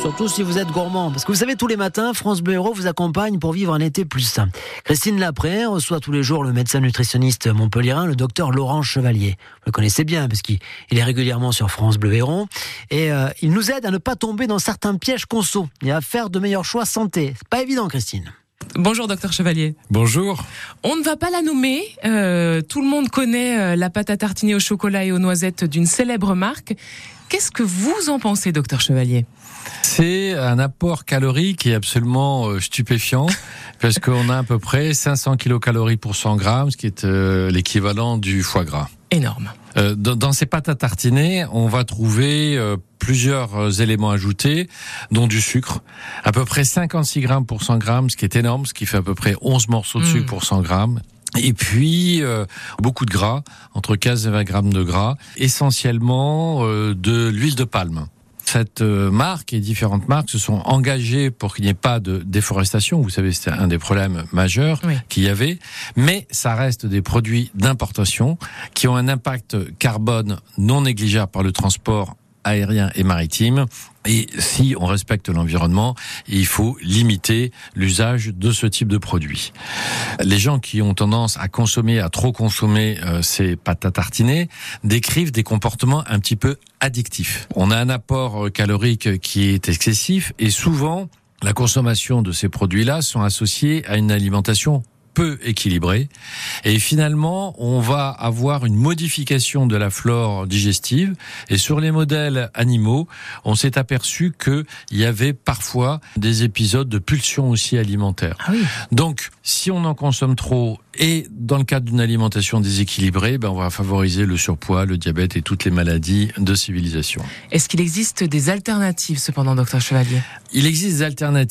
Surtout si vous êtes gourmand. Parce que vous savez, tous les matins, France Bleu Héros vous accompagne pour vivre un été plus sain. Christine Lapré reçoit tous les jours le médecin nutritionniste montpellierin, le docteur Laurent Chevalier. Vous le connaissez bien parce qu'il est régulièrement sur France Bleu Héros. Et euh, il nous aide à ne pas tomber dans certains pièges conso et à faire de meilleurs choix santé. C'est pas évident, Christine. Bonjour docteur Chevalier. Bonjour. On ne va pas la nommer. Euh, tout le monde connaît euh, la pâte à tartiner au chocolat et aux noisettes d'une célèbre marque. Qu'est-ce que vous en pensez, docteur Chevalier? C'est un apport calorique qui est absolument euh, stupéfiant parce qu'on a à peu près 500 kilocalories pour 100 grammes, ce qui est l'équivalent du foie gras. Énorme. Euh, dans, dans ces pâtes à tartiner, on va trouver euh, plusieurs euh, éléments ajoutés, dont du sucre, à peu près 56 grammes pour 100 grammes, ce qui est énorme, ce qui fait à peu près 11 morceaux de Mm. sucre pour 100 grammes. Et puis euh, beaucoup de gras, entre 15 et 20 grammes de gras, essentiellement euh, de l'huile de palme. Cette euh, marque et différentes marques se sont engagées pour qu'il n'y ait pas de déforestation. Vous savez, c'était un des problèmes majeurs Oui. qu'il y avait. Mais ça reste des produits d'importation qui ont un impact carbone non négligeable par le transport aérien et maritime. Et si on respecte l'environnement, il faut limiter l'usage de ce type de produits. Les gens qui ont tendance à consommer, à trop consommer euh, ces pâtes à tartiner, décrivent des comportements un petit peu addictifs. On a un apport euh, calorique qui est excessif et souvent la consommation de ces produits-là sont associés à une alimentation peu équilibrée et finalement on va avoir une modification de la flore digestive et sur les modèles animaux on s'est aperçu que il y avait parfois des épisodes de pulsion aussi alimentaire. Ah oui. Donc, si on en consomme trop et dans le cadre d'une alimentation déséquilibrée, ben on va favoriser le surpoids, le diabète et toutes les maladies de civilisation. Est-ce qu'il existe des alternatives cependant, docteur Chevalier? Il existe des alternatives